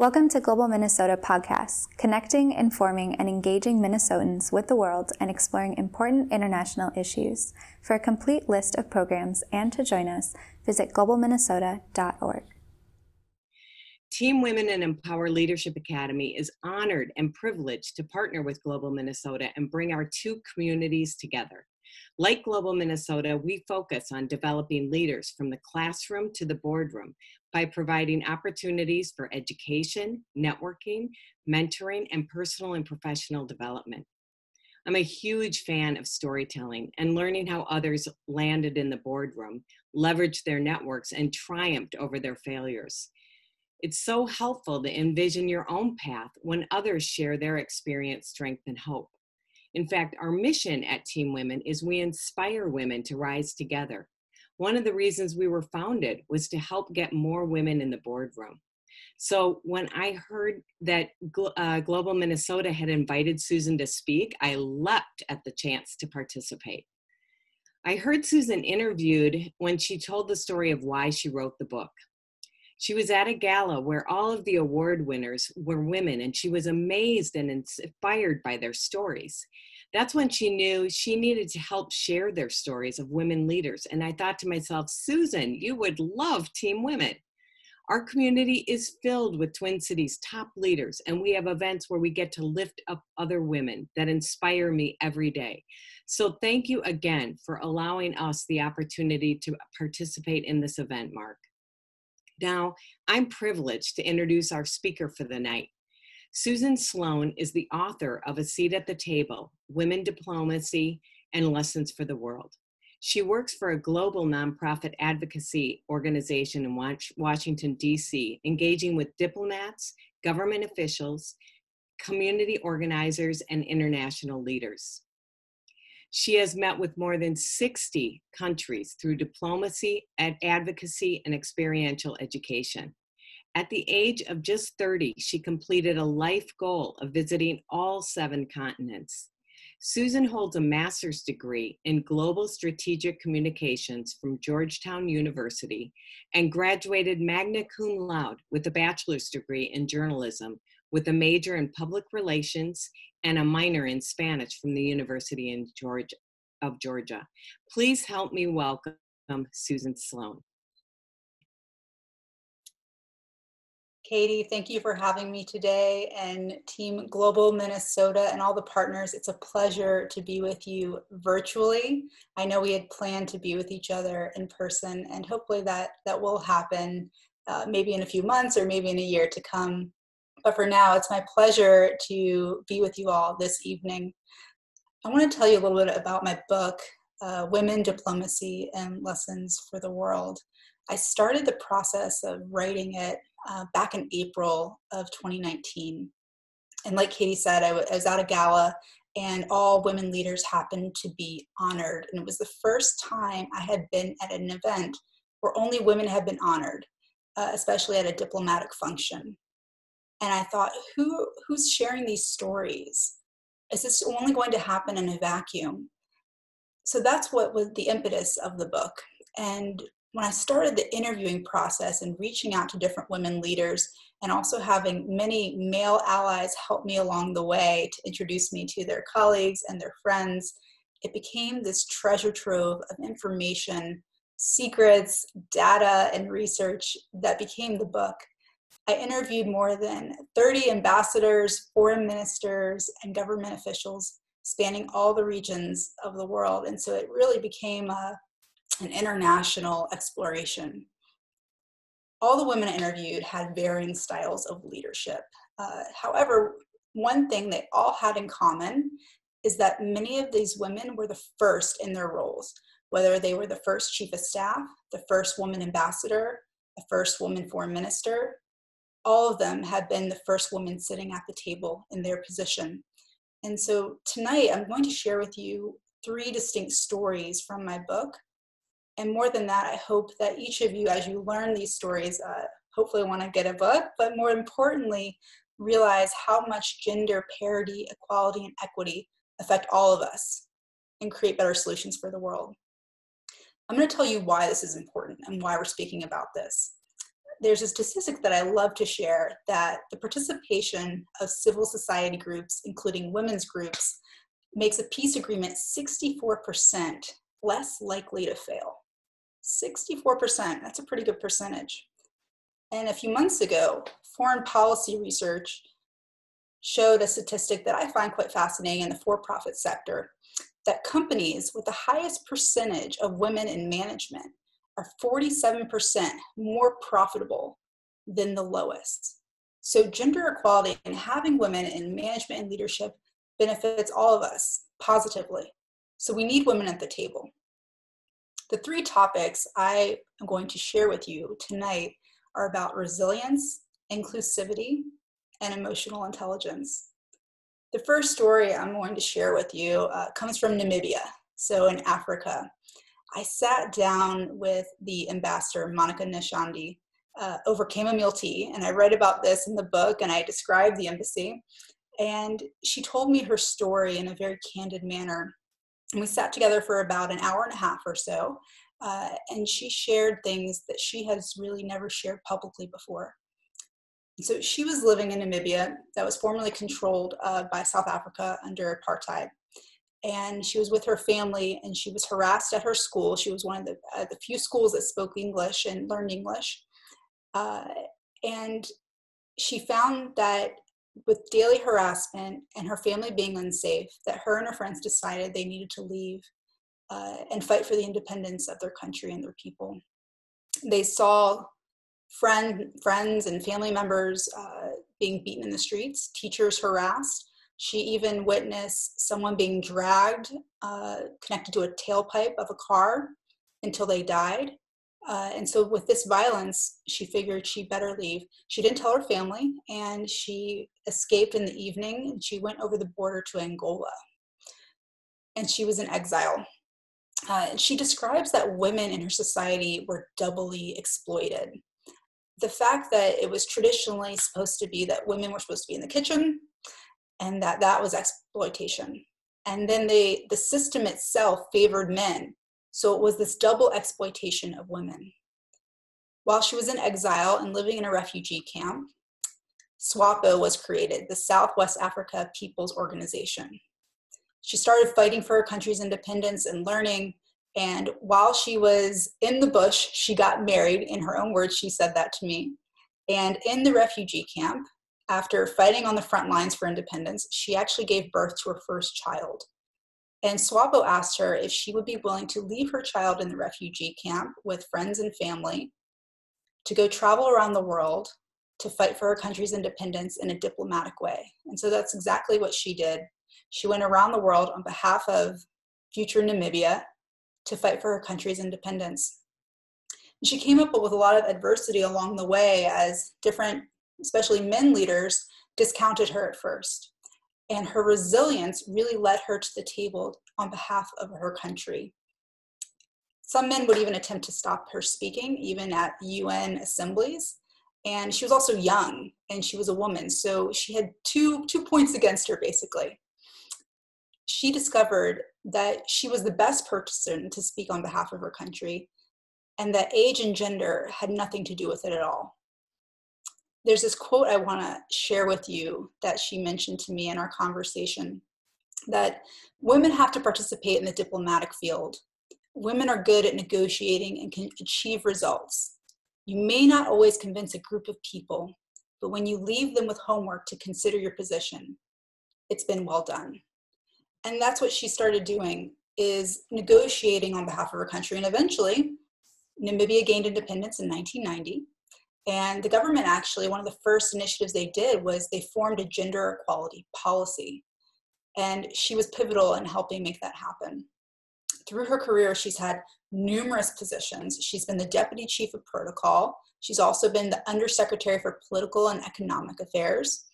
Welcome to Global Minnesota Podcasts, connecting, informing, and engaging Minnesotans with the world and exploring important international issues. For a complete list of programs and to join us, visit globalminnesota.org. Team Women and Empower Leadership Academy is honored and privileged to partner with Global Minnesota and bring our two communities together. Like Global Minnesota, we focus on developing leaders from the classroom to the boardroom by providing opportunities for education, networking, mentoring, and personal and professional development. I'm a huge fan of storytelling and learning how others landed in the boardroom, leveraged their networks, and triumphed over their failures. It's so helpful to envision your own path when others share their experience, strength, and hope. In fact, our mission at Team Women is we inspire women to rise together. One of the reasons we were founded was to help get more women in the boardroom. So when I heard that uh, Global Minnesota had invited Susan to speak, I leapt at the chance to participate. I heard Susan interviewed when she told the story of why she wrote the book. She was at a gala where all of the award winners were women, and she was amazed and inspired by their stories. That's when she knew she needed to help share their stories of women leaders. And I thought to myself, Susan, you would love Team Women. Our community is filled with Twin Cities top leaders, and we have events where we get to lift up other women that inspire me every day. So, thank you again for allowing us the opportunity to participate in this event, Mark. Now, I'm privileged to introduce our speaker for the night. Susan Sloan is the author of A Seat at the Table Women Diplomacy and Lessons for the World. She works for a global nonprofit advocacy organization in Washington, D.C., engaging with diplomats, government officials, community organizers, and international leaders. She has met with more than 60 countries through diplomacy, advocacy, and experiential education. At the age of just 30, she completed a life goal of visiting all seven continents. Susan holds a master's degree in global strategic communications from Georgetown University and graduated magna cum laude with a bachelor's degree in journalism with a major in public relations and a minor in Spanish from the University in Georgia, of Georgia. Please help me welcome Susan Sloan. Katie, thank you for having me today and Team Global Minnesota and all the partners. It's a pleasure to be with you virtually. I know we had planned to be with each other in person and hopefully that, that will happen uh, maybe in a few months or maybe in a year to come. But for now, it's my pleasure to be with you all this evening. I want to tell you a little bit about my book, uh, Women, Diplomacy, and Lessons for the World. I started the process of writing it uh, back in April of 2019. And like Katie said, I, was at a gala and all women leaders happened to be honored. And it was the first time I had been at an event where only women had been honored, uh, especially at a diplomatic function. And I thought, who who's sharing these stories? Is this only going to happen in a vacuum? So that's what was the impetus of the book. And when I started the interviewing process and reaching out to different women leaders, and also having many male allies help me along the way to introduce me to their colleagues and their friends, it became this treasure trove of information, secrets, data, and research that became the book. I interviewed more than 30 ambassadors, foreign ministers, and government officials spanning all the regions of the world. And so it really became a an international exploration. All the women I interviewed had varying styles of leadership. Uh, however, one thing they all had in common is that many of these women were the first in their roles, whether they were the first chief of staff, the first woman ambassador, the first woman foreign minister, all of them had been the first woman sitting at the table in their position. And so tonight I'm going to share with you three distinct stories from my book and more than that, I hope that each of you, as you learn these stories, uh, hopefully want to get a book, but more importantly, realize how much gender parity, equality, and equity affect all of us and create better solutions for the world. I'm going to tell you why this is important and why we're speaking about this. There's a statistic that I love to share that the participation of civil society groups, including women's groups, makes a peace agreement 64% less likely to fail. 64%, that's a pretty good percentage. And a few months ago, foreign policy research showed a statistic that I find quite fascinating in the for profit sector that companies with the highest percentage of women in management are 47% more profitable than the lowest. So, gender equality and having women in management and leadership benefits all of us positively. So, we need women at the table. The three topics I am going to share with you tonight are about resilience, inclusivity, and emotional intelligence. The first story I'm going to share with you uh, comes from Namibia, so in Africa. I sat down with the ambassador, Monica Nashandi, uh, over chamomile tea, and I read about this in the book and I described the embassy. And she told me her story in a very candid manner. And we sat together for about an hour and a half or so, uh, and she shared things that she has really never shared publicly before. So she was living in Namibia that was formerly controlled uh, by South Africa under apartheid. And she was with her family and she was harassed at her school. She was one of the, uh, the few schools that spoke English and learned English. Uh, and she found that with daily harassment and her family being unsafe, that her and her friends decided they needed to leave uh, and fight for the independence of their country and their people. They saw friend, friends and family members uh, being beaten in the streets, teachers harassed. She even witnessed someone being dragged, uh, connected to a tailpipe of a car until they died. Uh, and so, with this violence, she figured she better leave. She didn't tell her family, and she escaped in the evening. And she went over the border to Angola, and she was in exile. Uh, she describes that women in her society were doubly exploited the fact that it was traditionally supposed to be that women were supposed to be in the kitchen and that that was exploitation and then they the system itself favored men so it was this double exploitation of women while she was in exile and living in a refugee camp swapo was created the southwest africa people's organization she started fighting for her country's independence and learning and while she was in the bush, she got married. In her own words, she said that to me. And in the refugee camp, after fighting on the front lines for independence, she actually gave birth to her first child. And SWAPO asked her if she would be willing to leave her child in the refugee camp with friends and family to go travel around the world to fight for her country's independence in a diplomatic way. And so that's exactly what she did. She went around the world on behalf of future Namibia to fight for her country's independence. And she came up with a lot of adversity along the way as different, especially men leaders, discounted her at first. And her resilience really led her to the table on behalf of her country. Some men would even attempt to stop her speaking, even at UN assemblies. And she was also young and she was a woman. So she had two, two points against her, basically. She discovered that she was the best person to speak on behalf of her country and that age and gender had nothing to do with it at all. There's this quote I want to share with you that she mentioned to me in our conversation that women have to participate in the diplomatic field. Women are good at negotiating and can achieve results. You may not always convince a group of people, but when you leave them with homework to consider your position, it's been well done and that's what she started doing is negotiating on behalf of her country and eventually namibia gained independence in 1990 and the government actually one of the first initiatives they did was they formed a gender equality policy. And she was pivotal in helping make that happen. Through her career she's had numerous positions. She's been the deputy chief of protocol. She's also been the undersecretary for political and economic affairs.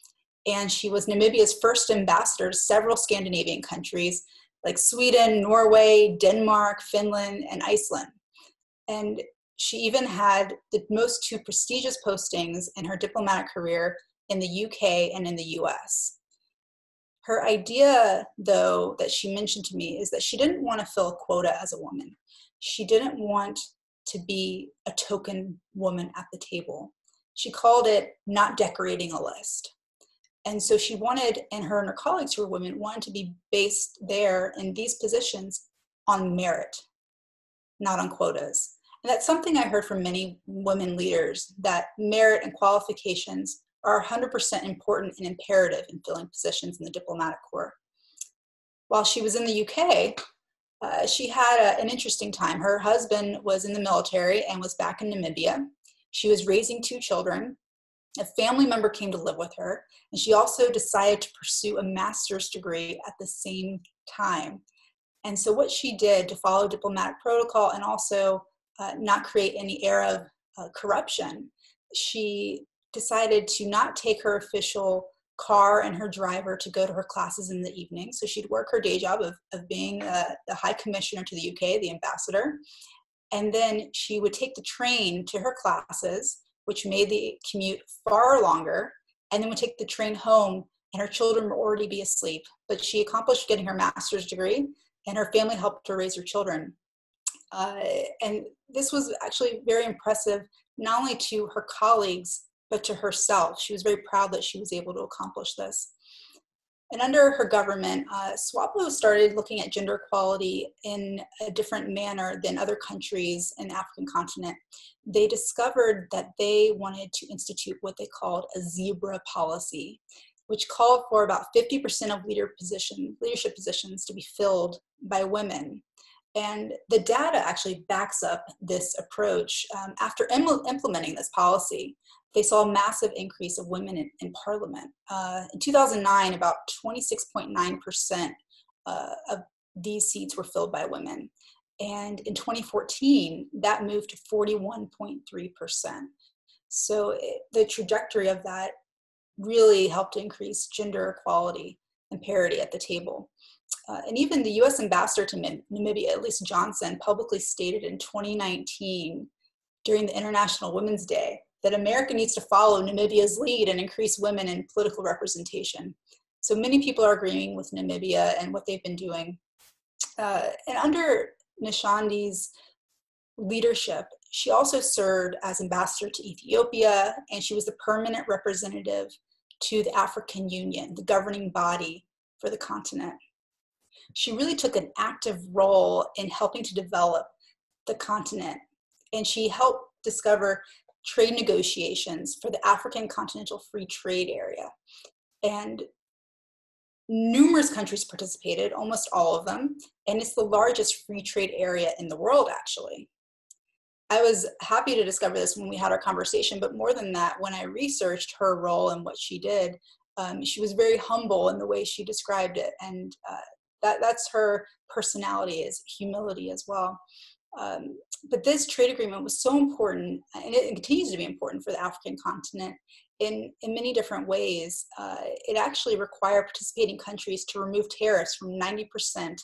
And she was Namibia's first ambassador to several Scandinavian countries like Sweden, Norway, Denmark, Finland, and Iceland. And she even had the most two prestigious postings in her diplomatic career in the UK and in the US. Her idea, though, that she mentioned to me is that she didn't want to fill a quota as a woman. She didn't want to be a token woman at the table. She called it not decorating a list. And so she wanted, and her and her colleagues who were women, wanted to be based there in these positions on merit, not on quotas. And that's something I heard from many women leaders that merit and qualifications are 100% important and imperative in filling positions in the diplomatic corps. While she was in the UK, uh, she had a, an interesting time. Her husband was in the military and was back in Namibia. She was raising two children. A family member came to live with her, and she also decided to pursue a master's degree at the same time. And so, what she did to follow diplomatic protocol and also uh, not create any air of uh, corruption, she decided to not take her official car and her driver to go to her classes in the evening. So she'd work her day job of, of being uh, the High Commissioner to the UK, the ambassador. And then she would take the train to her classes, which made the commute far longer, and then would take the train home, and her children would already be asleep. But she accomplished getting her master's degree, and her family helped her raise her children. Uh, and this was actually very impressive, not only to her colleagues, but to herself. She was very proud that she was able to accomplish this. And under her government, uh, SWAPO started looking at gender equality in a different manner than other countries in the African continent. They discovered that they wanted to institute what they called a zebra policy, which called for about 50% of leader position, leadership positions to be filled by women. And the data actually backs up this approach. Um, after Im- implementing this policy, they saw a massive increase of women in, in parliament. Uh, in 2009, about 26.9% uh, of these seats were filled by women. And in 2014, that moved to 41.3%. So it, the trajectory of that really helped increase gender equality and parity at the table. Uh, and even the US ambassador to Namibia, Lisa Johnson, publicly stated in 2019 during the International Women's Day that America needs to follow Namibia's lead and increase women in political representation. So many people are agreeing with Namibia and what they've been doing. Uh, and under Nashandi's leadership, she also served as ambassador to Ethiopia, and she was the permanent representative to the African Union, the governing body for the continent. She really took an active role in helping to develop the continent, and she helped discover trade negotiations for the African Continental Free Trade Area. And numerous countries participated, almost all of them, and it's the largest free trade area in the world, actually. I was happy to discover this when we had our conversation, but more than that, when I researched her role and what she did, um, she was very humble in the way she described it, and uh, that that's her personality is humility as well. Um, but this trade agreement was so important, and it continues to be important for the African continent in, in many different ways. Uh, it actually required participating countries to remove tariffs from 90%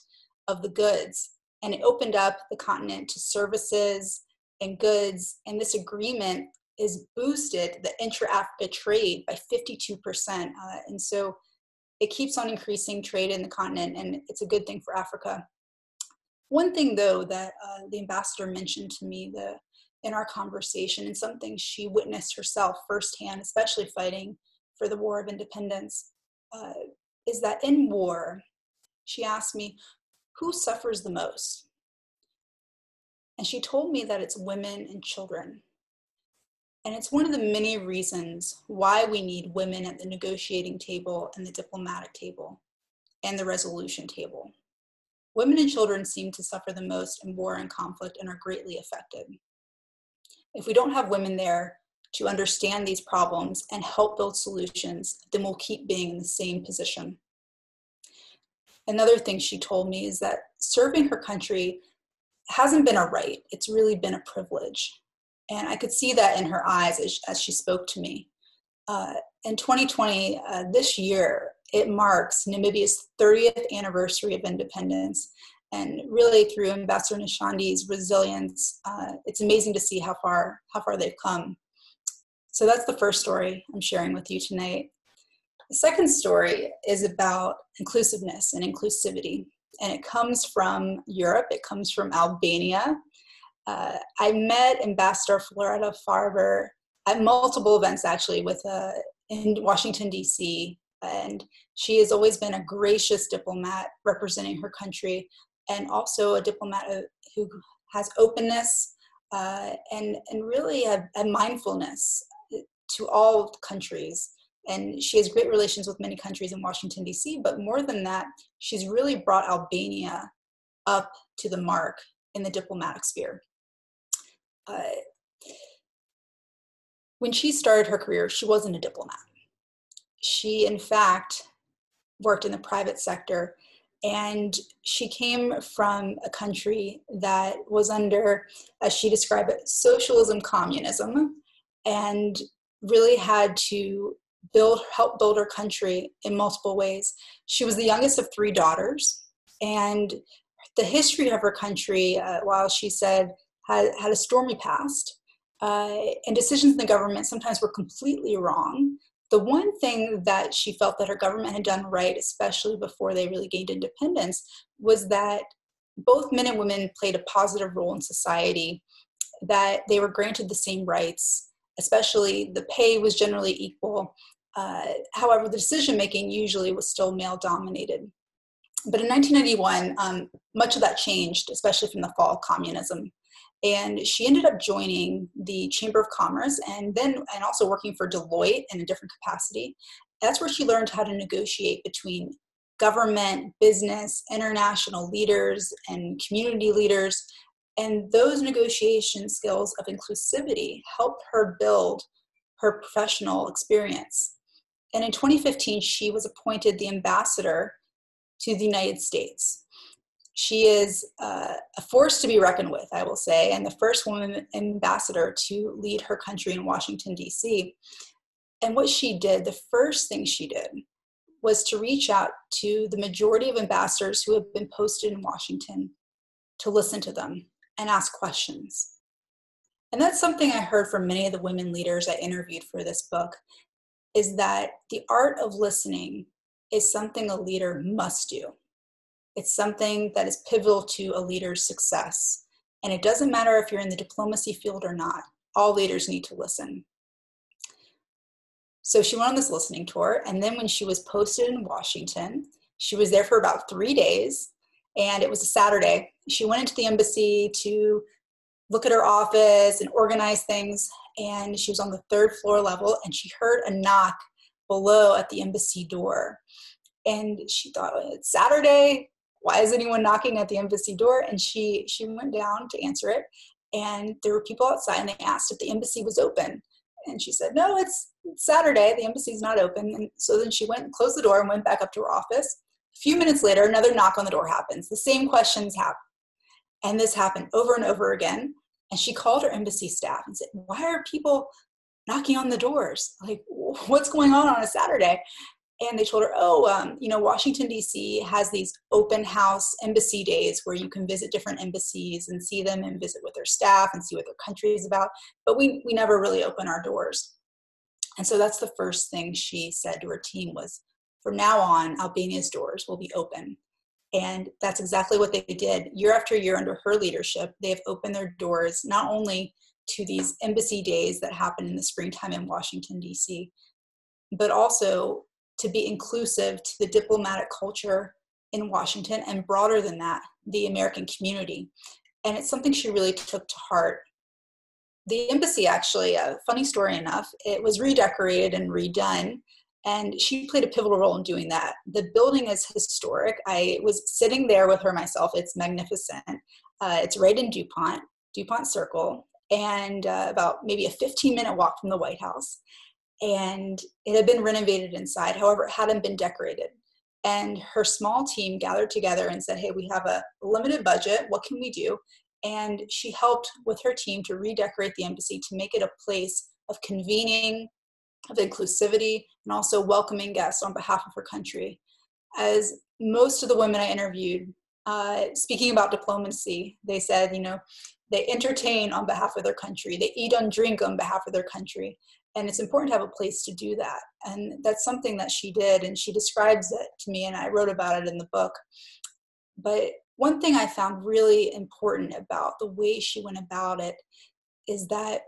of the goods, and it opened up the continent to services and goods. And this agreement is boosted the intra-Africa trade by 52%. Uh, and so it keeps on increasing trade in the continent, and it's a good thing for Africa. One thing, though, that uh, the ambassador mentioned to me the, in our conversation, and something she witnessed herself firsthand, especially fighting for the War of Independence, uh, is that in war, she asked me, Who suffers the most? And she told me that it's women and children. And it's one of the many reasons why we need women at the negotiating table and the diplomatic table and the resolution table. Women and children seem to suffer the most in war and conflict and are greatly affected. If we don't have women there to understand these problems and help build solutions, then we'll keep being in the same position. Another thing she told me is that serving her country hasn't been a right, it's really been a privilege. And I could see that in her eyes as, as she spoke to me. Uh, in 2020, uh, this year, it marks Namibia's 30th anniversary of independence. And really, through Ambassador Nashandi's resilience, uh, it's amazing to see how far how far they've come. So that's the first story I'm sharing with you tonight. The second story is about inclusiveness and inclusivity, and it comes from Europe. It comes from Albania, Uh, I met Ambassador Floreta Faber at multiple events actually with uh, in Washington D.C. and she has always been a gracious diplomat representing her country and also a diplomat who has openness uh, and and really a, a mindfulness to all countries and she has great relations with many countries in Washington D.C. But more than that, she's really brought Albania up to the mark in the diplomatic sphere. Uh, when she started her career, she wasn't a diplomat. She, in fact, worked in the private sector and she came from a country that was under, as she described it, socialism communism, and really had to build help build her country in multiple ways. She was the youngest of three daughters, and the history of her country, uh, while she said had had a stormy past, uh, and decisions in the government sometimes were completely wrong. The one thing that she felt that her government had done right, especially before they really gained independence, was that both men and women played a positive role in society, that they were granted the same rights, especially the pay was generally equal. Uh, however, the decision making usually was still male dominated. But in 1991, um, much of that changed, especially from the fall of communism. And she ended up joining the Chamber of Commerce and then and also working for Deloitte in a different capacity. That's where she learned how to negotiate between government, business, international leaders, and community leaders and those negotiation skills of inclusivity helped her build her professional experience. And in 2015, she was appointed the ambassador to the United States. She is uh, a force to be reckoned with, I will say, and the first woman ambassador to lead her country in Washington, D.C. And what she did, the first thing she did, was to reach out to the majority of ambassadors who have been posted in Washington to listen to them and ask questions. And that's something I heard from many of the women leaders I interviewed for this book is that the art of listening is something a leader must do. It's something that is pivotal to a leader's success. And it doesn't matter if you're in the diplomacy field or not, all leaders need to listen. So she went on this listening tour, and then when she was posted in Washington, she was there for about three days and it was a Saturday. She went into the embassy to look at her office and organize things, and she was on the third floor level, and she heard a knock below at the embassy door. And she thought, it's Saturday. Why is anyone knocking at the embassy door? And she she went down to answer it, and there were people outside, and they asked if the embassy was open. And she said, No, it's Saturday. The embassy's not open. And so then she went and closed the door and went back up to her office. A few minutes later, another knock on the door happens. The same questions happen. And this happened over and over again. And she called her embassy staff and said, Why are people knocking on the doors? Like, what's going on on a Saturday? And they told her, Oh, um, you know, Washington, D.C. has these open house embassy days where you can visit different embassies and see them and visit with their staff and see what their country is about. But we, we never really open our doors. And so that's the first thing she said to her team was, from now on, Albania's doors will be open. And that's exactly what they did. Year after year, under her leadership, they have opened their doors not only to these embassy days that happen in the springtime in Washington, D.C., but also to be inclusive to the diplomatic culture in Washington and broader than that, the American community. And it's something she really took to heart. The embassy, actually, a funny story enough, it was redecorated and redone and she played a pivotal role in doing that. The building is historic. I was sitting there with her myself. It's magnificent. Uh, it's right in DuPont, DuPont Circle, and uh, about maybe a 15 minute walk from the White House. And it had been renovated inside, however, it hadn't been decorated. And her small team gathered together and said, Hey, we have a limited budget. What can we do? And she helped with her team to redecorate the embassy to make it a place of convening, of inclusivity and also welcoming guests on behalf of her country. As most of the women I interviewed, uh, speaking about diplomacy, they said, you know, they entertain on behalf of their country, they eat and drink on behalf of their country. And it's important to have a place to do that. And that's something that she did, and she describes it to me, and I wrote about it in the book. But one thing I found really important about the way she went about it is that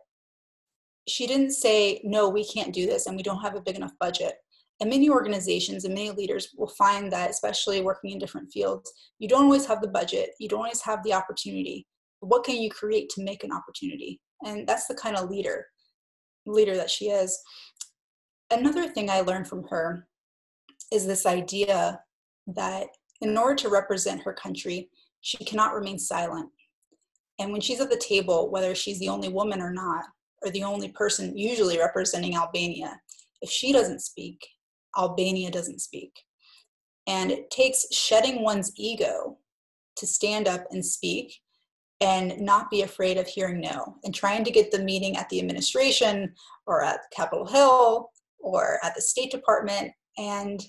she didn't say, no, we can't do this and we don't have a big enough budget. And many organizations and many leaders will find that, especially working in different fields, you don't always have the budget, you don't always have the opportunity. What can you create to make an opportunity? And that's the kind of leader leader that she is. Another thing I learned from her is this idea that in order to represent her country, she cannot remain silent. And when she's at the table, whether she's the only woman or not, or the only person usually representing Albania, if she doesn't speak, Albania doesn't speak. And it takes shedding one's ego to stand up and speak and not be afraid of hearing no and trying to get the meeting at the administration or at Capitol Hill or at the State Department and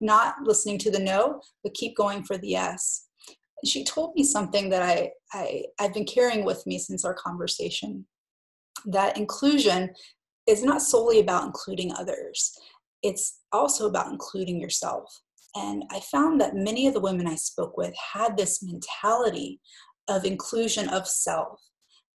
not listening to the no, but keep going for the yes. She told me something that I, I, I've been carrying with me since our conversation that inclusion is not solely about including others, it's also about including yourself. And I found that many of the women I spoke with had this mentality of inclusion of self.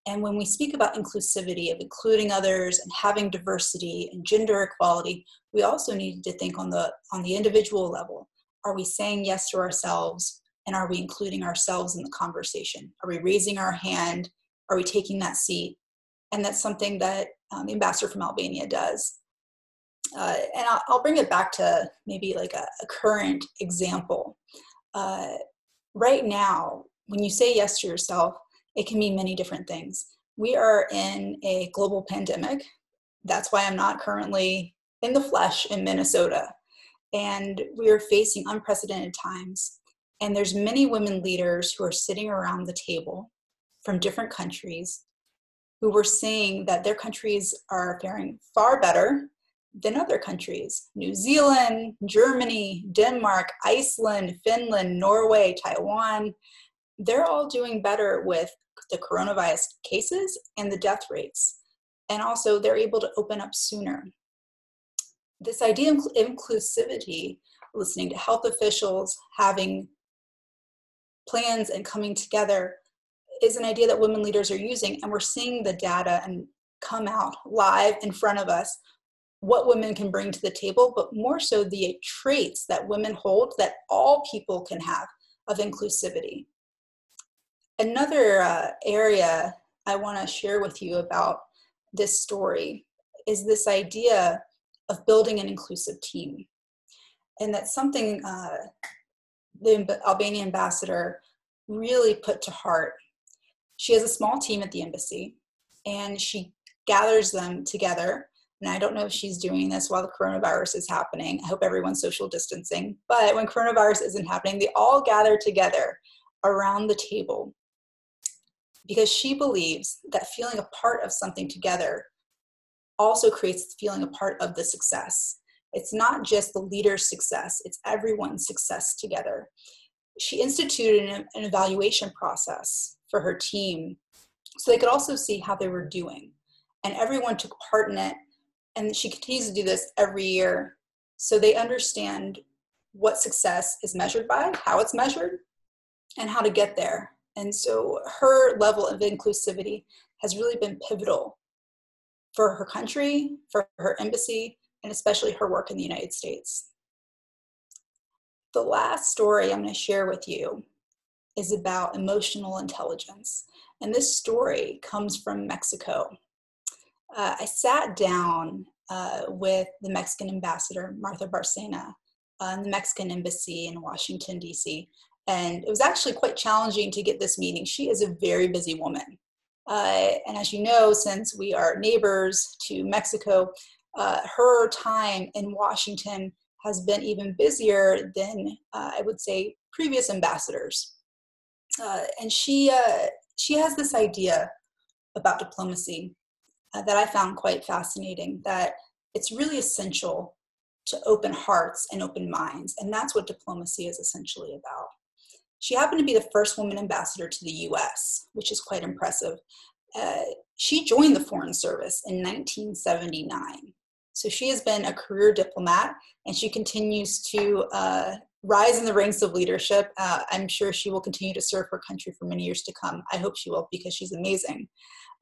And when we speak about inclusivity, of including others and having diversity and gender equality, we also need to think on the on the individual level. Are we saying yes to ourselves and are we including ourselves in the conversation? Are we raising our hand? Are we taking that seat? And that's something that um, the ambassador from Albania does. Uh, and I'll, I'll, bring it back to maybe like a, a current example. Uh, right now, when you say yes to yourself, it can mean many different things. We are in a global pandemic. That's why I'm not currently in the flesh in Minnesota. And we are facing unprecedented times. And there's many women leaders who are sitting around the table from different countries who were saying that their countries are faring far better than other countries New Zealand, Germany, Denmark, Iceland, Finland, Norway, Taiwan. They're all doing better with the coronavirus cases and the death rates. And also, they're able to open up sooner. This idea of inclusivity, listening to health officials, having plans and coming together is an idea that women leaders are using and we're seeing the data and come out live in front of us what women can bring to the table but more so the traits that women hold that all people can have of inclusivity another uh, area i want to share with you about this story is this idea of building an inclusive team and that's something uh, the albanian ambassador really put to heart she has a small team at the embassy and she gathers them together. And I don't know if she's doing this while the coronavirus is happening. I hope everyone's social distancing. But when coronavirus isn't happening, they all gather together around the table because she believes that feeling a part of something together also creates feeling a part of the success. It's not just the leader's success, it's everyone's success together. She instituted an, an evaluation process for her team so they could also see how they were doing. And everyone took part in it. And she continues to do this every year so they understand what success is measured by, how it's measured, and how to get there. And so her level of inclusivity has really been pivotal for her country, for her embassy, and especially her work in the United States. The last story I'm going to share with you is about emotional intelligence. And this story comes from Mexico. Uh, I sat down uh, with the Mexican ambassador, Martha Bárcena, uh, in the Mexican embassy in Washington, D.C. And it was actually quite challenging to get this meeting. She is a very busy woman. Uh, and as you know, since we are neighbors to Mexico, uh, her time in Washington has been even busier than uh, I would say previous ambassadors uh, and she uh, she has this idea about diplomacy uh, that I found quite fascinating. That it's really essential to open hearts and open minds, and that's what diplomacy is essentially about. She happened to be the first woman ambassador to the U.S., which is quite impressive. Uh, she joined the Foreign Service in 1979. So she has been a career diplomat and she continues to uh, rise in the ranks of leadership. Uh, I'm sure she will continue to serve her country for many years to come. I hope she will because she's amazing.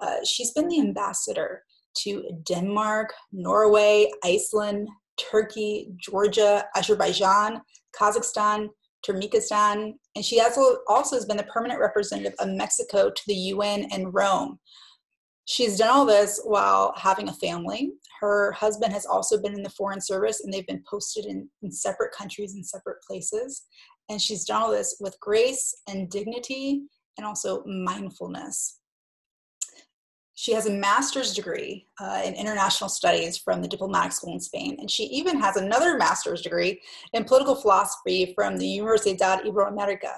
Uh, she's been the ambassador to Denmark, Norway, Iceland, Turkey, Georgia, Azerbaijan, Kazakhstan, Turkmenistan, and she also, also has been the permanent representative of Mexico to the UN and Rome. She's done all this while having a family. Her husband has also been in the Foreign Service and they've been posted in, in separate countries and separate places. And she's done all this with grace and dignity and also mindfulness. She has a master's degree uh, in international studies from the Diplomatic School in Spain, and she even has another master's degree in political philosophy from the Universidad Iberoamerica.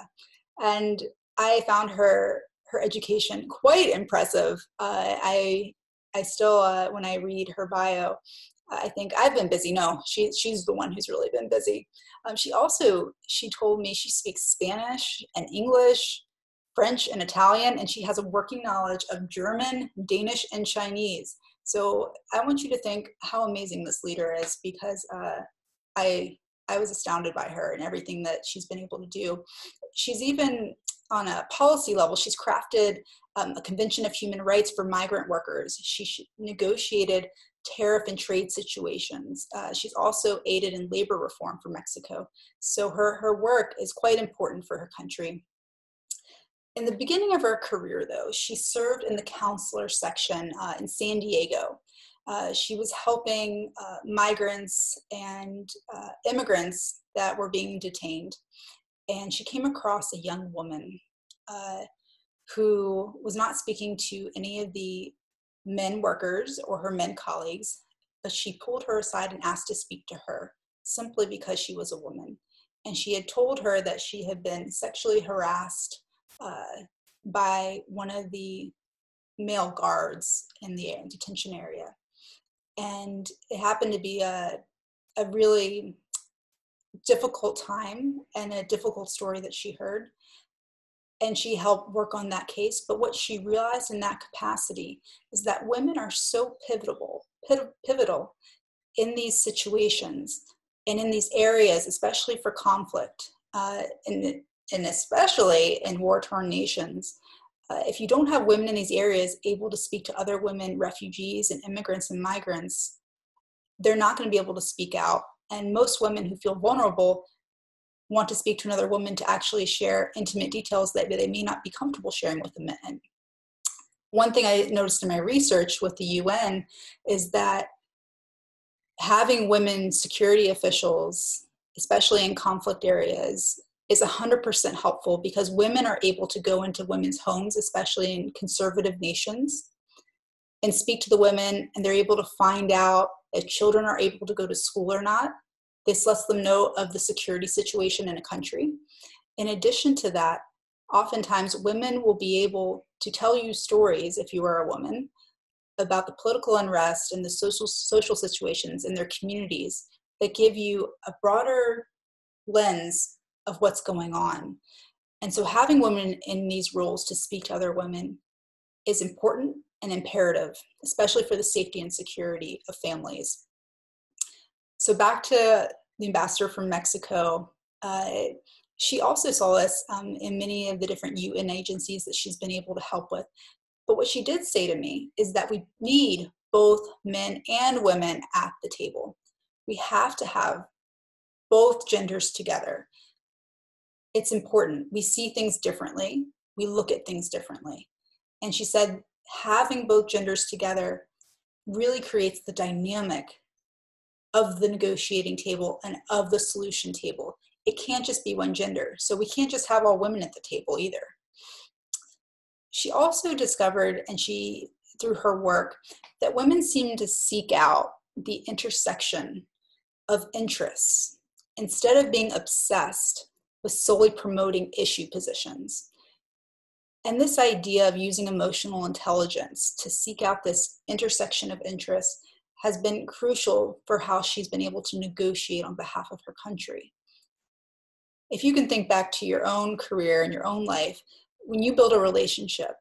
And I found her her education quite impressive. Uh, I I still uh, when I read her bio, I think I've been busy. No, she she's the one who's really been busy. Um, she also she told me she speaks Spanish and English, French and Italian, and she has a working knowledge of German, Danish, and Chinese. So I want you to think how amazing this leader is because uh, I I was astounded by her and everything that she's been able to do. She's even on a policy level, she's crafted um, a Convention of Human Rights for migrant workers. She negotiated tariff and trade situations. Uh, she's also aided in labor reform for Mexico. So her, her work is quite important for her country. In the beginning of her career, though, she served in the consular section uh, in San Diego. Uh, she was helping uh, migrants and uh, immigrants that were being detained and she came across a young woman uh, who was not speaking to any of the men workers or her men colleagues, but she pulled her aside and asked to speak to her simply because she was a woman. And she had told her that she had been sexually harassed uh, by one of the male guards in the detention area. And it happened to be a, a really difficult time and a difficult story that she heard and she helped work on that case but what she realized in that capacity is that women are so pivotal pivotal in these situations and in these areas especially for conflict uh, and, and especially in war-torn nations uh, if you don't have women in these areas able to speak to other women refugees and immigrants and migrants they're not going to be able to speak out and most women who feel vulnerable want to speak to another woman to actually share intimate details that they may not be comfortable sharing with the men. One thing I noticed in my research with the UN is that having women security officials, especially in conflict areas, is 100% helpful because women are able to go into women's homes, especially in conservative nations, and speak to the women, and they're able to find out if children are able to go to school or not. This lets them know of the security situation in a country. In addition to that, oftentimes women will be able to tell you stories, if you are a woman, about the political unrest and the social, social situations in their communities that give you a broader lens of what's going on. And so having women in these roles to speak to other women is important and imperative, especially for the safety and security of families. So back to the ambassador from Mexico, uh, she also saw this um, in many of the different UN agencies that she's been able to help with. But what she did say to me is that we need both men and women at the table. We have to have both genders together. It's important. We see things differently, we look at things differently. And she said having both genders together really creates the dynamic of the negotiating table and of the solution table. It can't just be one gender. So we can't just have all women at the table either. She also discovered, and she, through her work, that women seem to seek out the intersection of interests instead of being obsessed with solely promoting issue positions. And this idea of using emotional intelligence to seek out this intersection of interests has been crucial for how she's been able to negotiate on behalf of her country. If you can think back to your own career and your own life, when you build a relationship,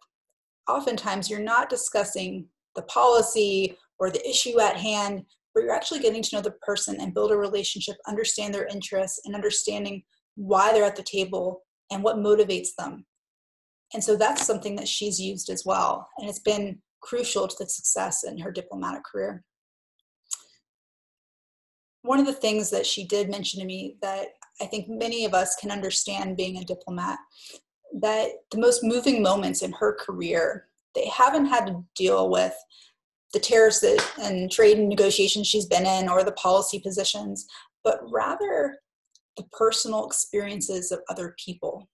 oftentimes you're not discussing the policy or the issue at hand, but you're actually getting to know the person and build a relationship, understand their interests, and understanding why they're at the table and what motivates them. And so that's something that she's used as well. And it's been crucial to the success in her diplomatic career. One of the things that she did mention to me that I think many of us can understand being a diplomat that the most moving moments in her career, they haven't had to deal with the tariffs and trade negotiations she's been in or the policy positions, but rather the personal experiences of other people.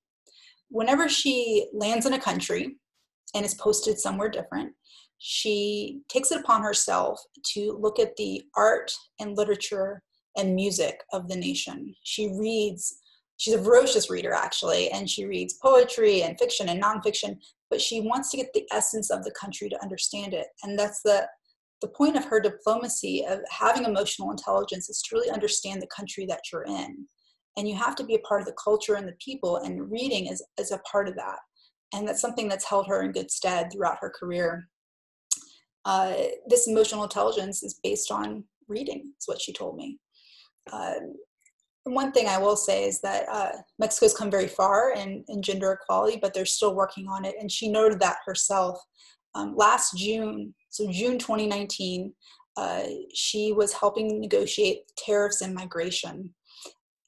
Whenever she lands in a country and is posted somewhere different, she takes it upon herself to look at the art and literature and music of the nation. She reads, she's a voracious reader actually, and she reads poetry and fiction and nonfiction, but she wants to get the essence of the country to understand it. And that's the the point of her diplomacy of having emotional intelligence is to really understand the country that you're in. And you have to be a part of the culture and the people, and reading is, is a part of that. And that's something that's held her in good stead throughout her career. Uh, this emotional intelligence is based on reading, is what she told me. Uh, one thing I will say is that uh, Mexico's come very far in, in gender equality, but they're still working on it. And she noted that herself. Um, last June, so June 2019, uh, she was helping negotiate tariffs and migration.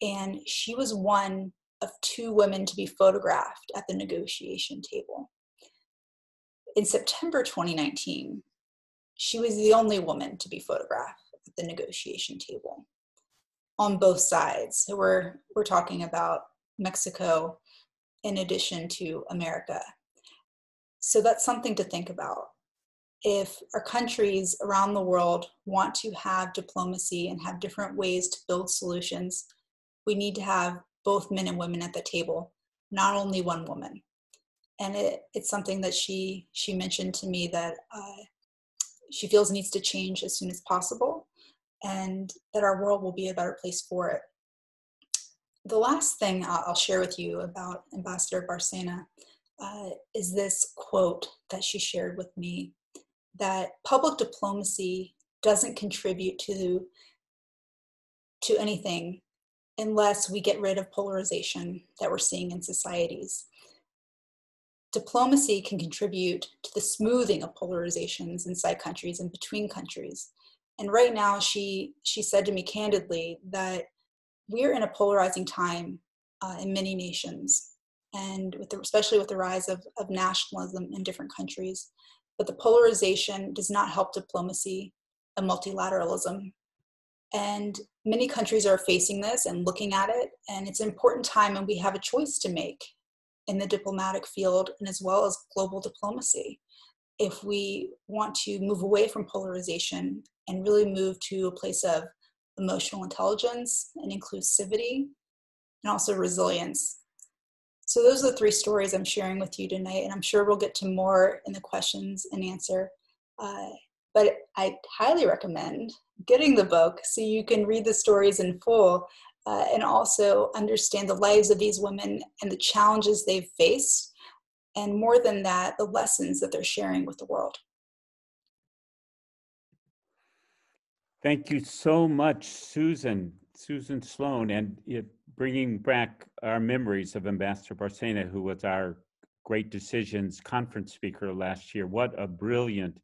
And she was one of two women to be photographed at the negotiation table. In September 2019, she was the only woman to be photographed at the negotiation table on both sides. So we're we're talking about Mexico in addition to America. So that's something to think about. If our countries around the world want to have diplomacy and have different ways to build solutions, we need to have both men and women at the table, not only one woman. And it, it's something that she she mentioned to me that uh, she feels needs to change as soon as possible and that our world will be a better place for it. The last thing I'll share with you about Ambassador Bárcena uh, is this quote that she shared with me that public diplomacy doesn't contribute to to anything unless we get rid of polarization that we're seeing in societies. Diplomacy can contribute to the smoothing of polarizations inside countries and between countries. And right now she she said to me candidly that we're in a polarizing time uh, in many nations and with the, especially with the rise of, of nationalism in different countries. But the polarization does not help diplomacy and multilateralism and many countries are facing this and looking at it and it's an important time and we have a choice to make in the diplomatic field and as well as global diplomacy if we want to move away from polarization and really move to a place of emotional intelligence and inclusivity and also resilience. So, those are the three stories I'm sharing with you tonight, and I'm sure we'll get to more in the questions and answer. Uh, but I highly recommend getting the book so you can read the stories in full uh, and also understand the lives of these women and the challenges they've faced and more than that, the lessons that they're sharing with the world. Thank you so much, Susan, Susan Sloan, and it, bringing back our memories of Ambassador Bárcena, who was our Great Decisions conference speaker last year. What a brilliant,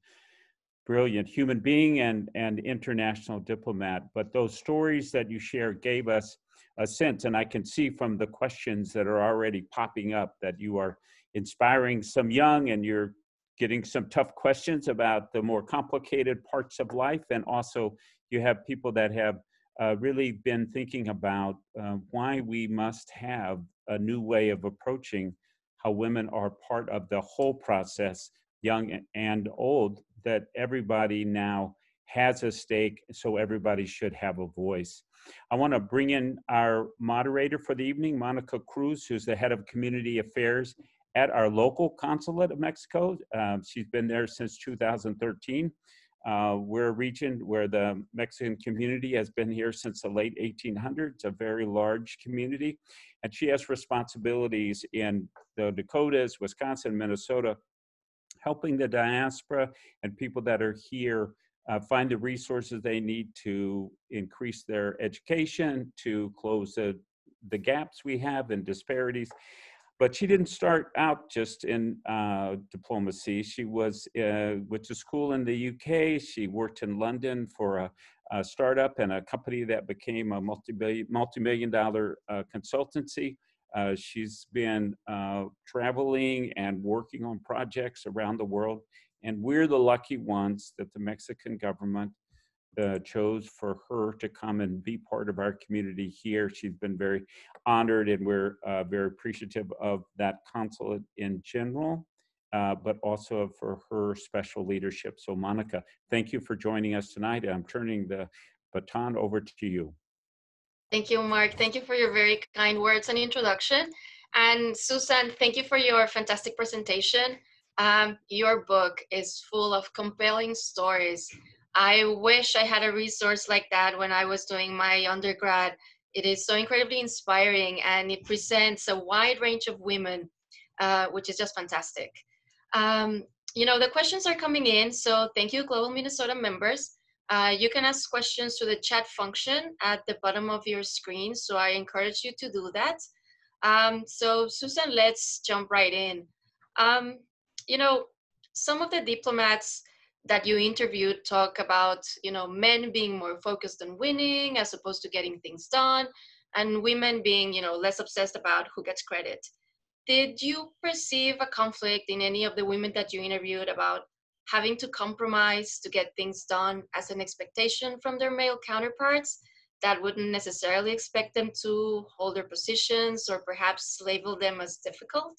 brilliant human being and, and international diplomat. But those stories that you share gave us a sense, and I can see from the questions that are already popping up that you are inspiring some young and you're getting some tough questions about the more complicated parts of life. And also, you have people that have uh, really been thinking about uh, why we must have a new way of approaching how women are part of the whole process, young and old, that everybody now has a stake, so everybody should have a voice. I want to bring in our moderator for the evening, Monica Cruz, who's the head of community affairs at our local consulate of Mexico. Um, she's been there since 2013. Uh, we're a region where the Mexican community has been here since the late 1800s, a very large community. And she has responsibilities in the Dakotas, Wisconsin, Minnesota, helping the diaspora and people that are here uh, find the resources they need to increase their education, to close the, the gaps we have and disparities. But she didn't start out just in uh, diplomacy. She was uh, went to school in the UK. She worked in London for a, a startup and a company that became a multi-billion, multi-million dollar uh, consultancy. Uh, she's been uh, traveling and working on projects around the world. And we're the lucky ones that the Mexican government uh, chose for her to come and be part of our community here. She's been very honored, and we're uh, very appreciative of that consulate in general, uh, but also for her special leadership. So, Monica, thank you for joining us tonight. I'm turning the baton over to you. Thank you, Mark. Thank you for your very kind words and introduction. And Susan, thank you for your fantastic presentation. Um, your book is full of compelling stories. I wish I had a resource like that when I was doing my undergrad. It is so incredibly inspiring and it presents a wide range of women, uh, which is just fantastic. Um, you know, the questions are coming in, so thank you, Global Minnesota members. Uh, you can ask questions to the chat function at the bottom of your screen, so I encourage you to do that. Um, so Susan, let's jump right in. Um, you know, some of the diplomats that you interviewed talk about, you know, men being more focused on winning as opposed to getting things done, and women being, you know, less obsessed about who gets credit. Did you perceive a conflict in any of the women that you interviewed about having to compromise to get things done as an expectation from their male counterparts that wouldn't necessarily expect them to hold their positions or perhaps label them as difficult?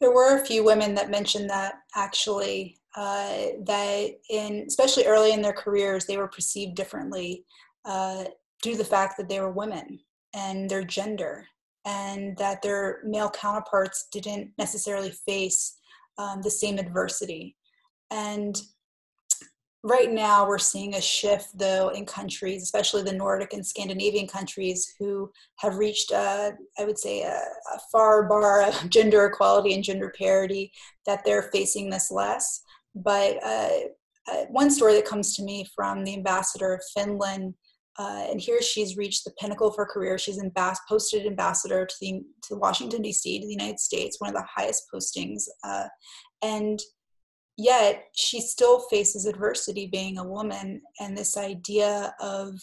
There were a few women that mentioned that actually, uh, that in especially early in their careers, they were perceived differently uh, due to the fact that they were women and their gender, and that their male counterparts didn't necessarily face um, the same adversity. And right now we're seeing a shift though in countries especially the nordic and scandinavian countries who have reached uh, i would say a, a, far bar of gender equality and gender parity that they're facing this less but uh, uh, one story that comes to me from the ambassador of finland uh, and here she's reached the pinnacle of her career. She's ambas- posted ambassador to the to washington d.c to the united states one of the highest postings uh, and yet she still faces adversity being a woman and this idea of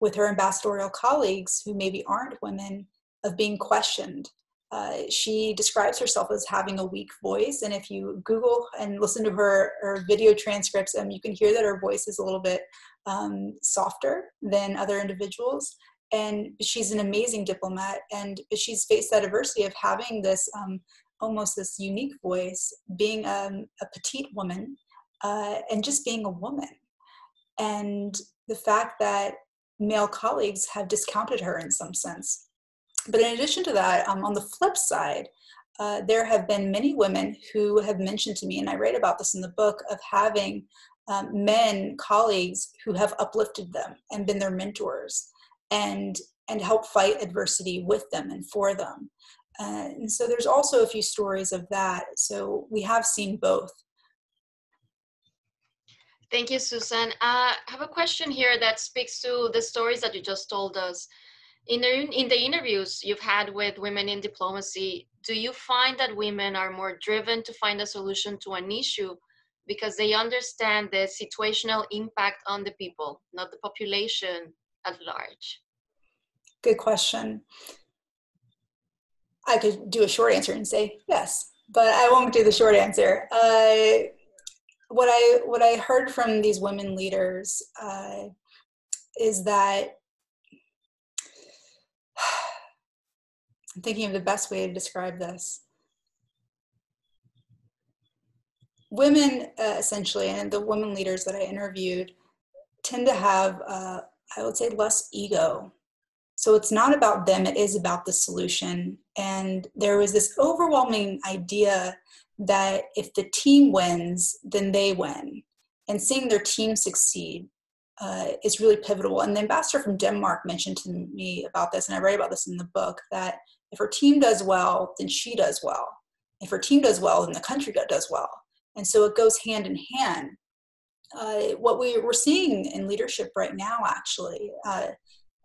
with her ambassadorial colleagues who maybe aren't women of being questioned uh, she describes herself as having a weak voice and if you google and listen to her, her video transcripts um, you can hear that her voice is a little bit um, softer than other individuals and she's an amazing diplomat and she's faced that adversity of having this um, almost this unique voice, being um, a petite woman, uh, and just being a woman. And the fact that male colleagues have discounted her in some sense. But in addition to that, um, on the flip side, uh, there have been many women who have mentioned to me, and I write about this in the book, of having um, men colleagues who have uplifted them and been their mentors and and help fight adversity with them and for them and so there's also a few stories of that. So we have seen both. Thank you, Susan. Uh, I have a question here that speaks to the stories that you just told us. In the, in the interviews you've had with women in diplomacy, do you find that women are more driven to find a solution to an issue because they understand the situational impact on the people, not the population at large? Good question. I could do a short answer and say yes, but I won't do the short answer. Uh, what I what I heard from these women leaders uh, is that I'm thinking of the best way to describe this. Women, uh, essentially, and the women leaders that I interviewed, tend to have, uh, I would say, less ego so it's not about them, it is about the solution. And there was this overwhelming idea that if the team wins, then they win. And seeing their team succeed uh, is really pivotal. And the ambassador from Denmark mentioned to me about this, and I write about this in the book, that if her team does well, then she does well. If her team does well, then the country does well. And so it goes hand in hand. uh, what we, we're seeing in leadership right now, actually, uh,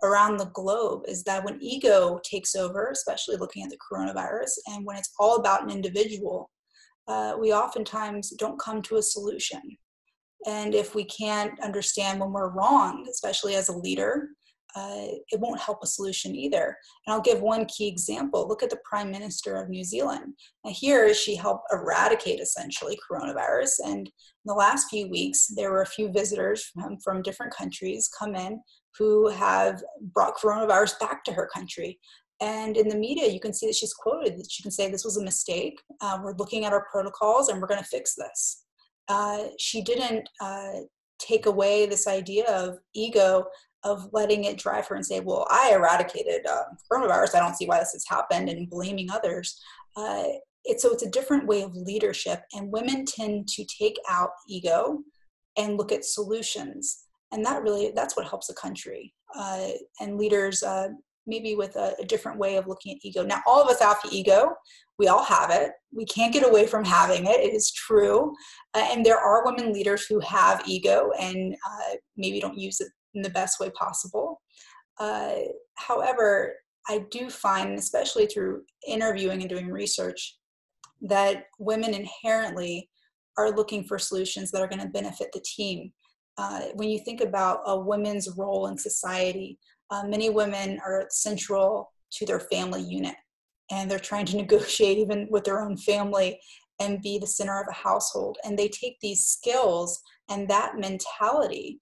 around the globe, is that when ego takes over, especially looking at the coronavirus, and when it's all about an individual, uh, we oftentimes don't come to a solution. And if we can't understand when we're wrong, especially as a leader, uh, it won't help a solution either. And I'll give one key example. Look at the Prime Minister of New Zealand. Now, here she helped eradicate essentially coronavirus. And in the last few weeks, there were a few visitors from, from different countries come in who have brought coronavirus back to her country. And in the media, you can see that she's quoted that she can say, This was a mistake. Uh, we're looking at our protocols and we're going to fix this. Uh, she didn't uh, take away this idea of ego of letting it drive her and say, well, I eradicated uh, coronavirus. I don't see why this has happened and blaming others. Uh, it's, so it's a different way of leadership. And women tend to take out ego and look at solutions. And that really, that's what helps a country. Uh, and leaders, uh, maybe with a, a, different way of looking at ego. Now, all of us have ego. We all have it. We can't get away from having it. It is true. Uh, and there are women leaders who have ego and uh, maybe don't use it in the best way possible. Uh, however, I do find, especially through interviewing and doing research, that women inherently are looking for solutions that are going to benefit the team. Uh, when you think about a woman's role in society, uh, many women are central to their family unit and they're trying to negotiate even with their own family and be the center of a household. And they take these skills and that mentality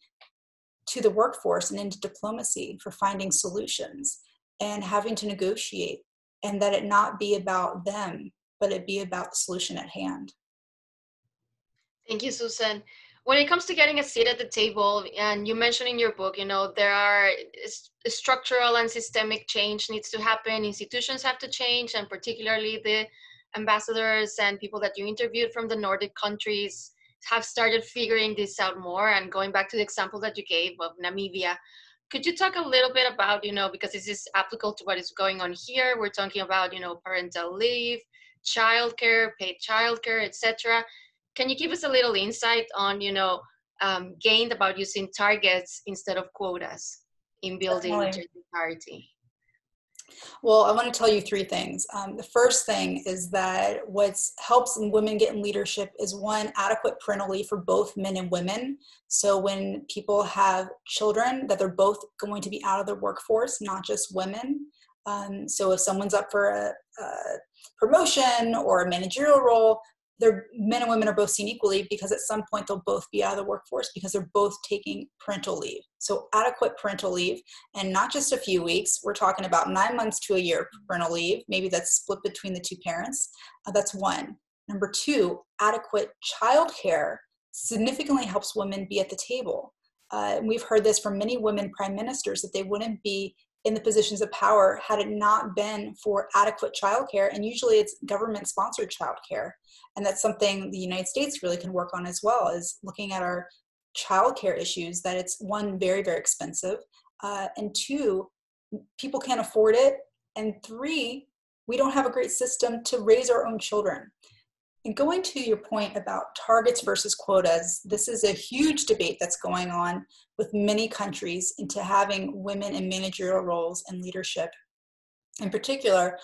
to the workforce and into diplomacy for finding solutions and having to negotiate and that it not be about them but it be about the solution at hand. Thank you susan. When it comes to getting a seat at the table and you mentioned in your book you know there are structural and systemic change needs to happen institutions have to change and particularly the ambassadors and people that you interviewed from the nordic countries have started figuring this out more and going back to the example that you gave of namibia could you talk a little bit about you know because this is applicable to what is going on here. We're talking about you know parental leave childcare paid childcare etc can you give us a little insight on you know um, gained about using targets instead of quotas in building gender parity well, I want to tell you three things. Um, the first thing is that what helps women get in leadership is one, adequate parental leave for both men and women. So when people have children, that they're both going to be out of the workforce, not just women. Um, so if someone's up for a, a promotion or a managerial role, men and women are both seen equally because at some point they'll both be out of the workforce because they're both taking parental leave. So adequate parental leave and not just a few weeks. We're talking about nine months to a year parental leave. Maybe that's split between the two parents. Uh, that's one. Number two, adequate childcare significantly helps women be at the table. Uh, we've heard this from many women prime ministers that they wouldn't be in the positions of power had it not been for adequate childcare. And usually it's government sponsored childcare. And that's something the United States really can work on as well, is looking at our childcare issues, that it's one, very, very expensive. Uh, and two, people can't afford it. And three, we don't have a great system to raise our own children. And going to your point about targets versus quotas, this is a huge debate that's going on with many countries into having women in managerial roles and leadership. In particular,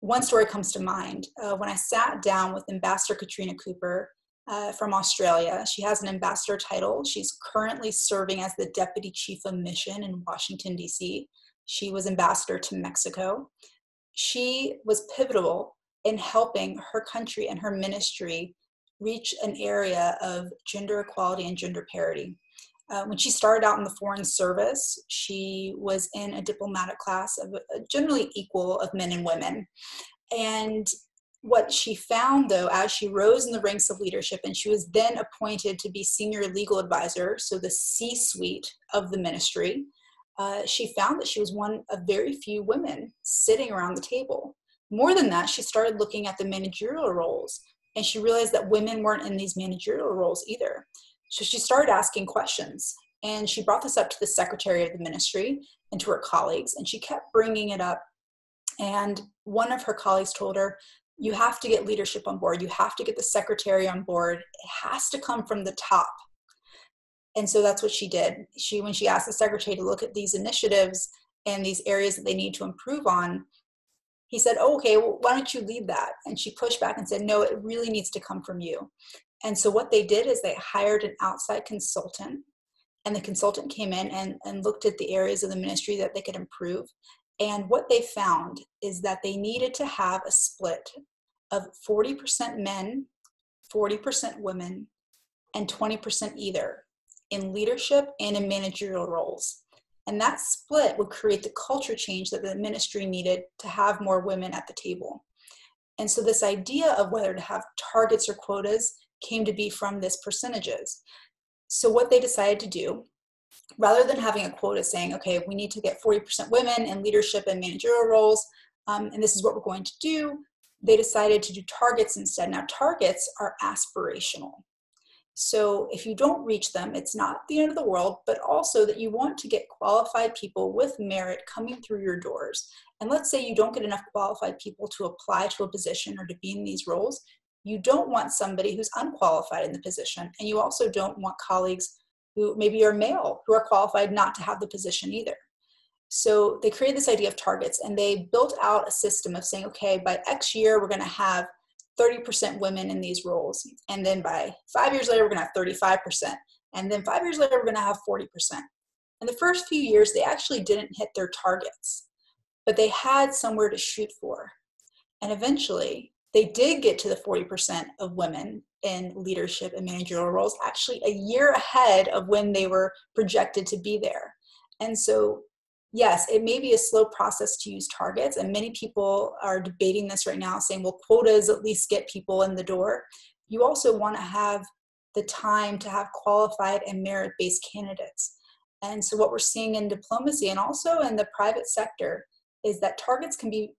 one story comes to mind. Uh, when I sat down with Ambassador Katrina Cooper uh, from Australia, she has an ambassador title. She's currently serving as the Deputy Chief of Mission in Washington, D.C. She was ambassador to Mexico. She was pivotal in helping her country and her ministry reach an area of gender equality and gender parity. Uh, when she started out in the Foreign Service, she was in a diplomatic class of uh, generally equal of men and women. And what she found, though, as she rose in the ranks of leadership, and she was then appointed to be senior legal advisor, so the C suite of the ministry, uh, she found that she was one of very few women sitting around the table. More than that, she started looking at the managerial roles and she realized that women weren't in these managerial roles either. So she started asking questions and she brought this up to the secretary of the ministry and to her colleagues and she kept bringing it up. And one of her colleagues told her, You have to get leadership on board. You have to get the secretary on board. It has to come from the top. And so that's what she did. She, when she asked the secretary to look at these initiatives and these areas that they need to improve on, he said, oh, okay, well, why don't you lead that? And she pushed back and said, no, it really needs to come from you. And so what they did is they hired an outside consultant and the consultant came in and, and looked at the areas of the ministry that they could improve. And what they found is that they needed to have a split of 40% men, 40% women, and 20% either in leadership and in managerial roles. And that split would create the culture change that the ministry needed to have more women at the table. And so, this idea of whether to have targets or quotas came to be from this percentages. So, what they decided to do, rather than having a quota saying, okay, we need to get 40% women in leadership and managerial roles, um, and this is what we're going to do, they decided to do targets instead. Now, targets are aspirational. So if you don't reach them, it's not the end of the world, but also that you want to get qualified people with merit coming through your doors. And let's say you don't get enough qualified people to apply to a position or to be in these roles. You don't want somebody who's unqualified in the position. And you also don't want colleagues who maybe are male who are qualified not to have the position either. So they created this idea of targets and they built out a system of saying, okay, by X year, we're going to have 30% women in these roles. And then by five years later, we're going to have 35%. And then five years later, we're going to have 40%. In the first few years, they actually didn't hit their targets, but they had somewhere to shoot for. And eventually, they did get to the 40% of women in leadership and managerial roles, actually a year ahead of when they were projected to be there. And so yes, it may be a slow process to use targets, and many people are debating this right now, saying, well, quotas at least get people in the door. You also want to have the time to have qualified and merit based candidates. And so, what we're seeing in diplomacy and also in the private sector is that targets can be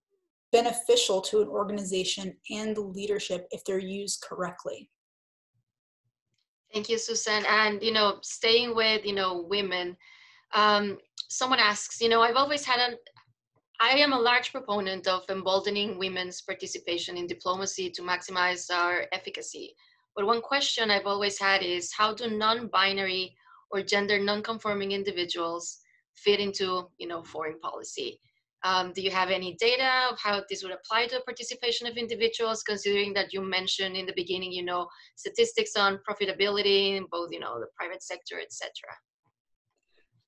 beneficial to an organization and the leadership if they're used correctly. Thank you, Susan. And you know, staying with you know women, um, someone asks, you know, I've always had an, I am a large proponent of emboldening women's participation in diplomacy to maximize our efficacy. But one question I've always had is how do non-binary or gender non-conforming individuals fit into, you know, foreign policy? Um, do you have any data of how this would apply to the participation of individuals, considering that you mentioned in the beginning, you know, statistics on profitability in both, you know, the private sector, etc.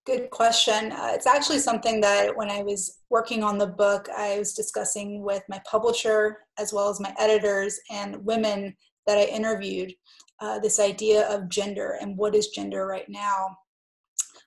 Good question. Uh, it's actually something that when I was working on the book, I was discussing with my publisher as well as my editors and women that I interviewed uh, this idea of gender and what is gender right now.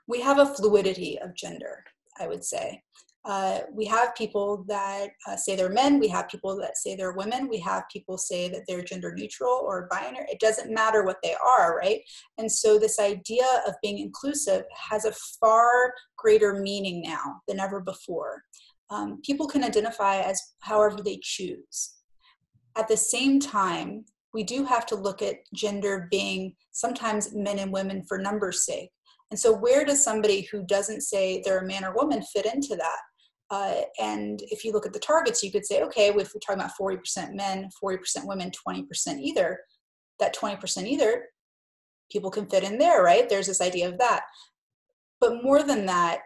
We have a fluidity of gender, I would say. Uh, we have people that uh, say they're men, we have people that say they're women, we have people say that they're gender neutral or binary. It doesn't matter what they are, right? And so this idea of being inclusive has a far greater meaning now than ever before. Um, people can identify as however they choose. At the same time, we do have to look at gender being sometimes men and women for numbers' sake. And so, where does somebody who doesn't say they're a man or woman fit into that? Uh, and if you look at the targets, you could say, okay, if we're talking about 40% men, 40% women, 20% either, that 20% either, people can fit in there, right? There's this idea of that. But more than that,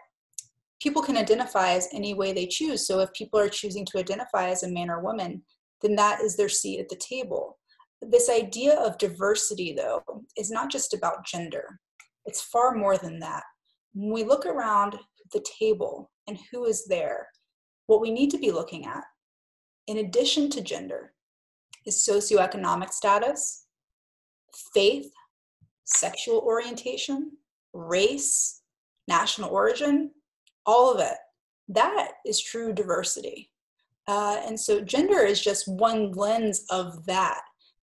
people can identify as any way they choose. So if people are choosing to identify as a man or woman, then that is their seat at the table. This idea of diversity, though, is not just about gender, it's far more than that. When we look around the table and who is there, what we need to be looking at, in addition to gender, is socioeconomic status, faith, sexual orientation, race, national origin, all of it. That is true diversity. Uh, and so gender is just one lens of that.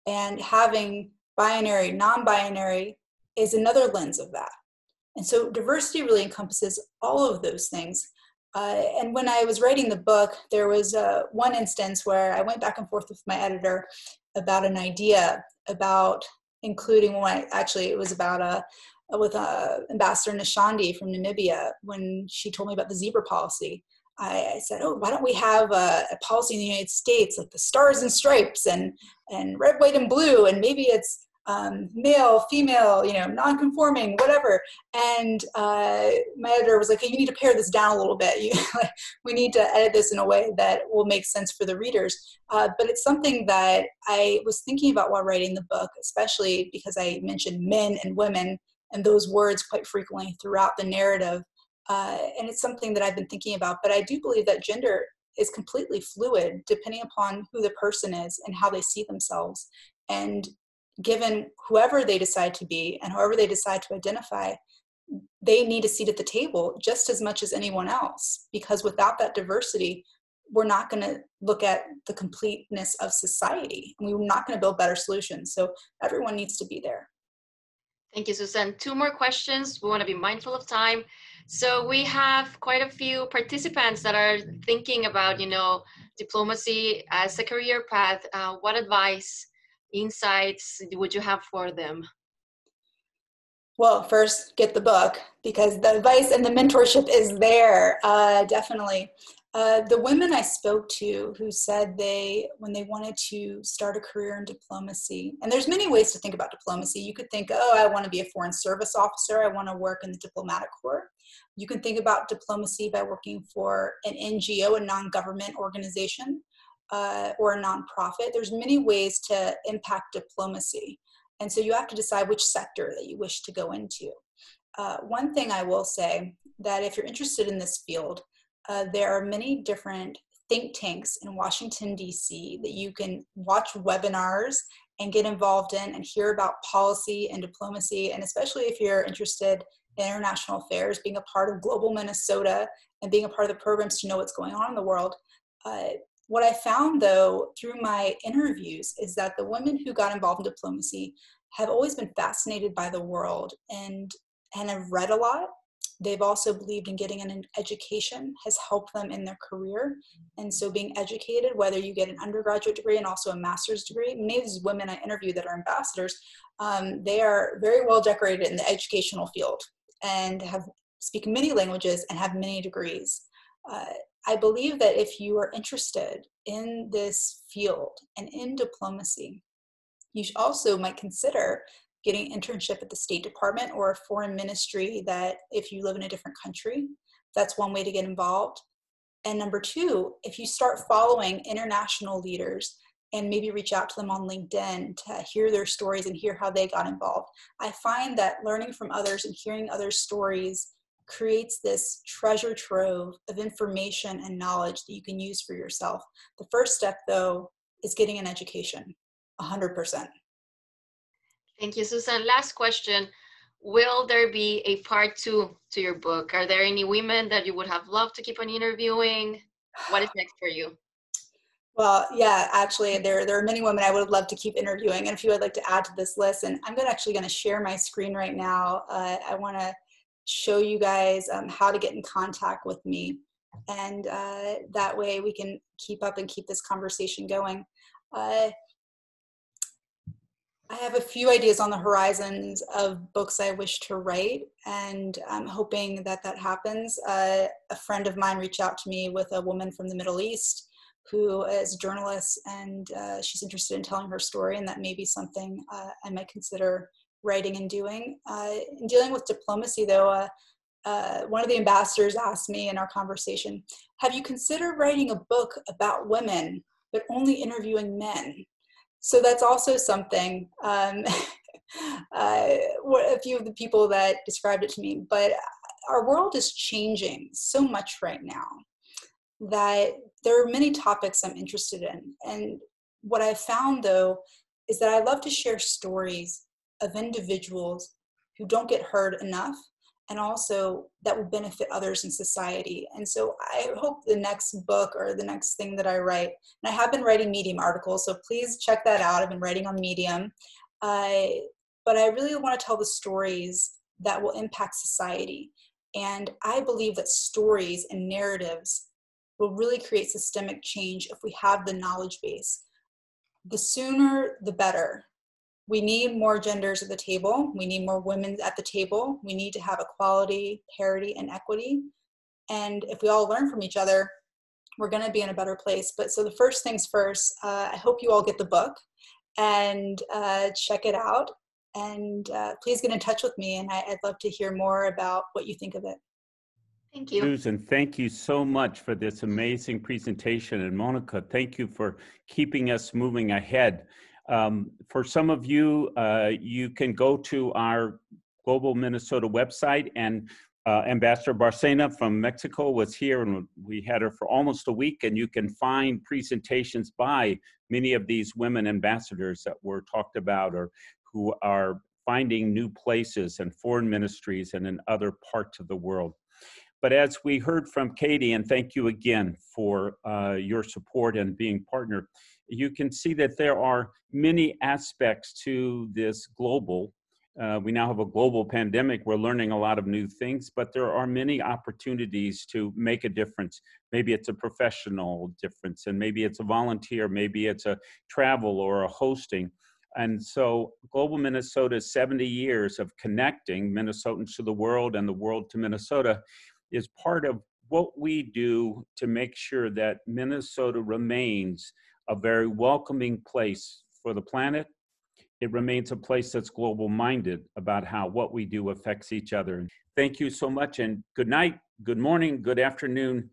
And having binary, non binary is another lens of that. And so diversity really encompasses all of those things. Uh, and when I was writing the book, there was uh, one instance where I went back and forth with my editor about an idea about including one. Actually, it was about a uh, with uh, Ambassador Nashandi from Namibia when she told me about the zebra policy. I, I said, "Oh, why don't we have a, a, policy in the United States like the stars and stripes and and red, white, and blue, and maybe it's um, male, female, you know, non-conforming, whatever. And uh, my editor was like, hey, you need to pare this down a little bit. You, we need to edit this in a way that will make sense for the readers. Uh, but it's something that I was thinking about while writing the book, especially because I mentioned men and women and those words quite frequently throughout the narrative. Uh, and it's something that I've been thinking about. But I do believe that gender is completely fluid depending upon who the person is and how they see themselves. And given whoever they decide to be and whoever they decide to identify, they need a seat at the table just as much as anyone else. Because without that diversity, we're not going to look at the completeness of society and we're not going to build better solutions. So everyone needs to be there. Thank you, Susan. Two more questions. We want to be mindful of time. So we have quite a few participants that are thinking about, you know, diplomacy as a career path. Uh, what advice, insights would you have for them? Well, first, get the book because the advice and the mentorship is there, uh, definitely. Uh, the women I spoke to who said they, when they wanted to start a career in diplomacy, and there's many ways to think about diplomacy. You could think, oh, I want to be a foreign service officer. I want to work in the diplomatic corps. You can think about diplomacy by working for an NGO, a non-government organization, uh, or a nonprofit. There's many ways to impact diplomacy. And so you have to decide which sector that you wish to go into. Uh, one thing I will say that if you're interested in this field, uh, there are many different think tanks in Washington, D.C. that you can watch webinars and get involved in and hear about policy and diplomacy. And especially if you're interested in international affairs, being a part of Global Minnesota and being a part of the programs to know what's going on in the world. Uh, what I found though through my interviews is that the women who got involved in diplomacy have always been fascinated by the world and and have read a lot They've also believed in getting an education has helped them in their career. And so being educated, whether you get an undergraduate degree and also a master's degree, many of these women I interview that are ambassadors, um, they are very well decorated in the educational field and have speak many languages and have many degrees. Uh, I believe that if you are interested in this field and in diplomacy, you also might consider getting internship at the State Department or a foreign ministry that if you live in a different country, that's one way to get involved. And number two, if you start following international leaders and maybe reach out to them on LinkedIn to hear their stories and hear how they got involved, I find that learning from others and hearing others' stories creates this treasure trove of information and knowledge that you can use for yourself. The first step, though, is getting an education, 100%. Thank you, Susan. Last question. Will there be a part two to your book? Are there any women that you would have loved to keep on interviewing? What is next for you? Well, yeah, actually, there, there are many women I would love to keep interviewing, and a few I'd like to add to this list. And I'm gonna, actually going to share my screen right now. Uh, I want to show you guys um, how to get in contact with me, and uh, that way we can keep up and keep this conversation going. Uh, I have a few ideas on the horizons of books I wish to write, and I'm hoping that that happens. Uh, a friend of mine reached out to me with a woman from the Middle East who is a journalist, and uh, she's interested in telling her story, and that may be something uh, I might consider writing and doing. Uh, in dealing with diplomacy, though, uh, uh, one of the ambassadors asked me in our conversation, Have you considered writing a book about women, but only interviewing men? so that's also something um, uh, a few of the people that described it to me but our world is changing so much right now that there are many topics i'm interested in and what i found though is that i love to share stories of individuals who don't get heard enough and also that will benefit others in society. And so I hope the next book or the next thing that I write, and I have been writing Medium articles, so please check that out. I've been writing on Medium. Uh, but I really want to tell the stories that will impact society. And I believe that stories and narratives will really create systemic change if we have the knowledge base. The sooner, the better we need more genders at the table. We need more women at the table. We need to have equality, parity, and equity. And if we all learn from each other, we're going to be in a better place. But so the first things first, uh, I hope you all get the book. and uh, check it out. And uh, please get in touch with me, and I, I'd love to hear more about what you think of it. Thank you. Susan, thank you so much for this amazing presentation. And Monica, thank you for keeping us moving ahead. Um, for some of you, uh, you can go to our Global Minnesota website and uh, Ambassador Bárcena from Mexico was here and we had her for almost a week and you can find presentations by many of these women ambassadors that were talked about or who are finding new places and foreign ministries and in other parts of the world. But as we heard from Katie, and thank you again for uh, your support and being partner, you can see that there are many aspects to this global. Uh, we now have a global pandemic. We're learning a lot of new things, but there are many opportunities to make a difference. Maybe it's a professional difference, and maybe it's a volunteer, maybe it's a travel or a hosting. And so, Global Minnesota 70 years of connecting Minnesotans to the world and the world to Minnesota is part of what we do to make sure that Minnesota remains a very welcoming place for the planet. It remains a place that's global minded about how what we do affects each other. Thank you so much, and good night, good morning, good afternoon,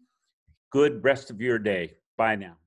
good rest of your day. Bye now.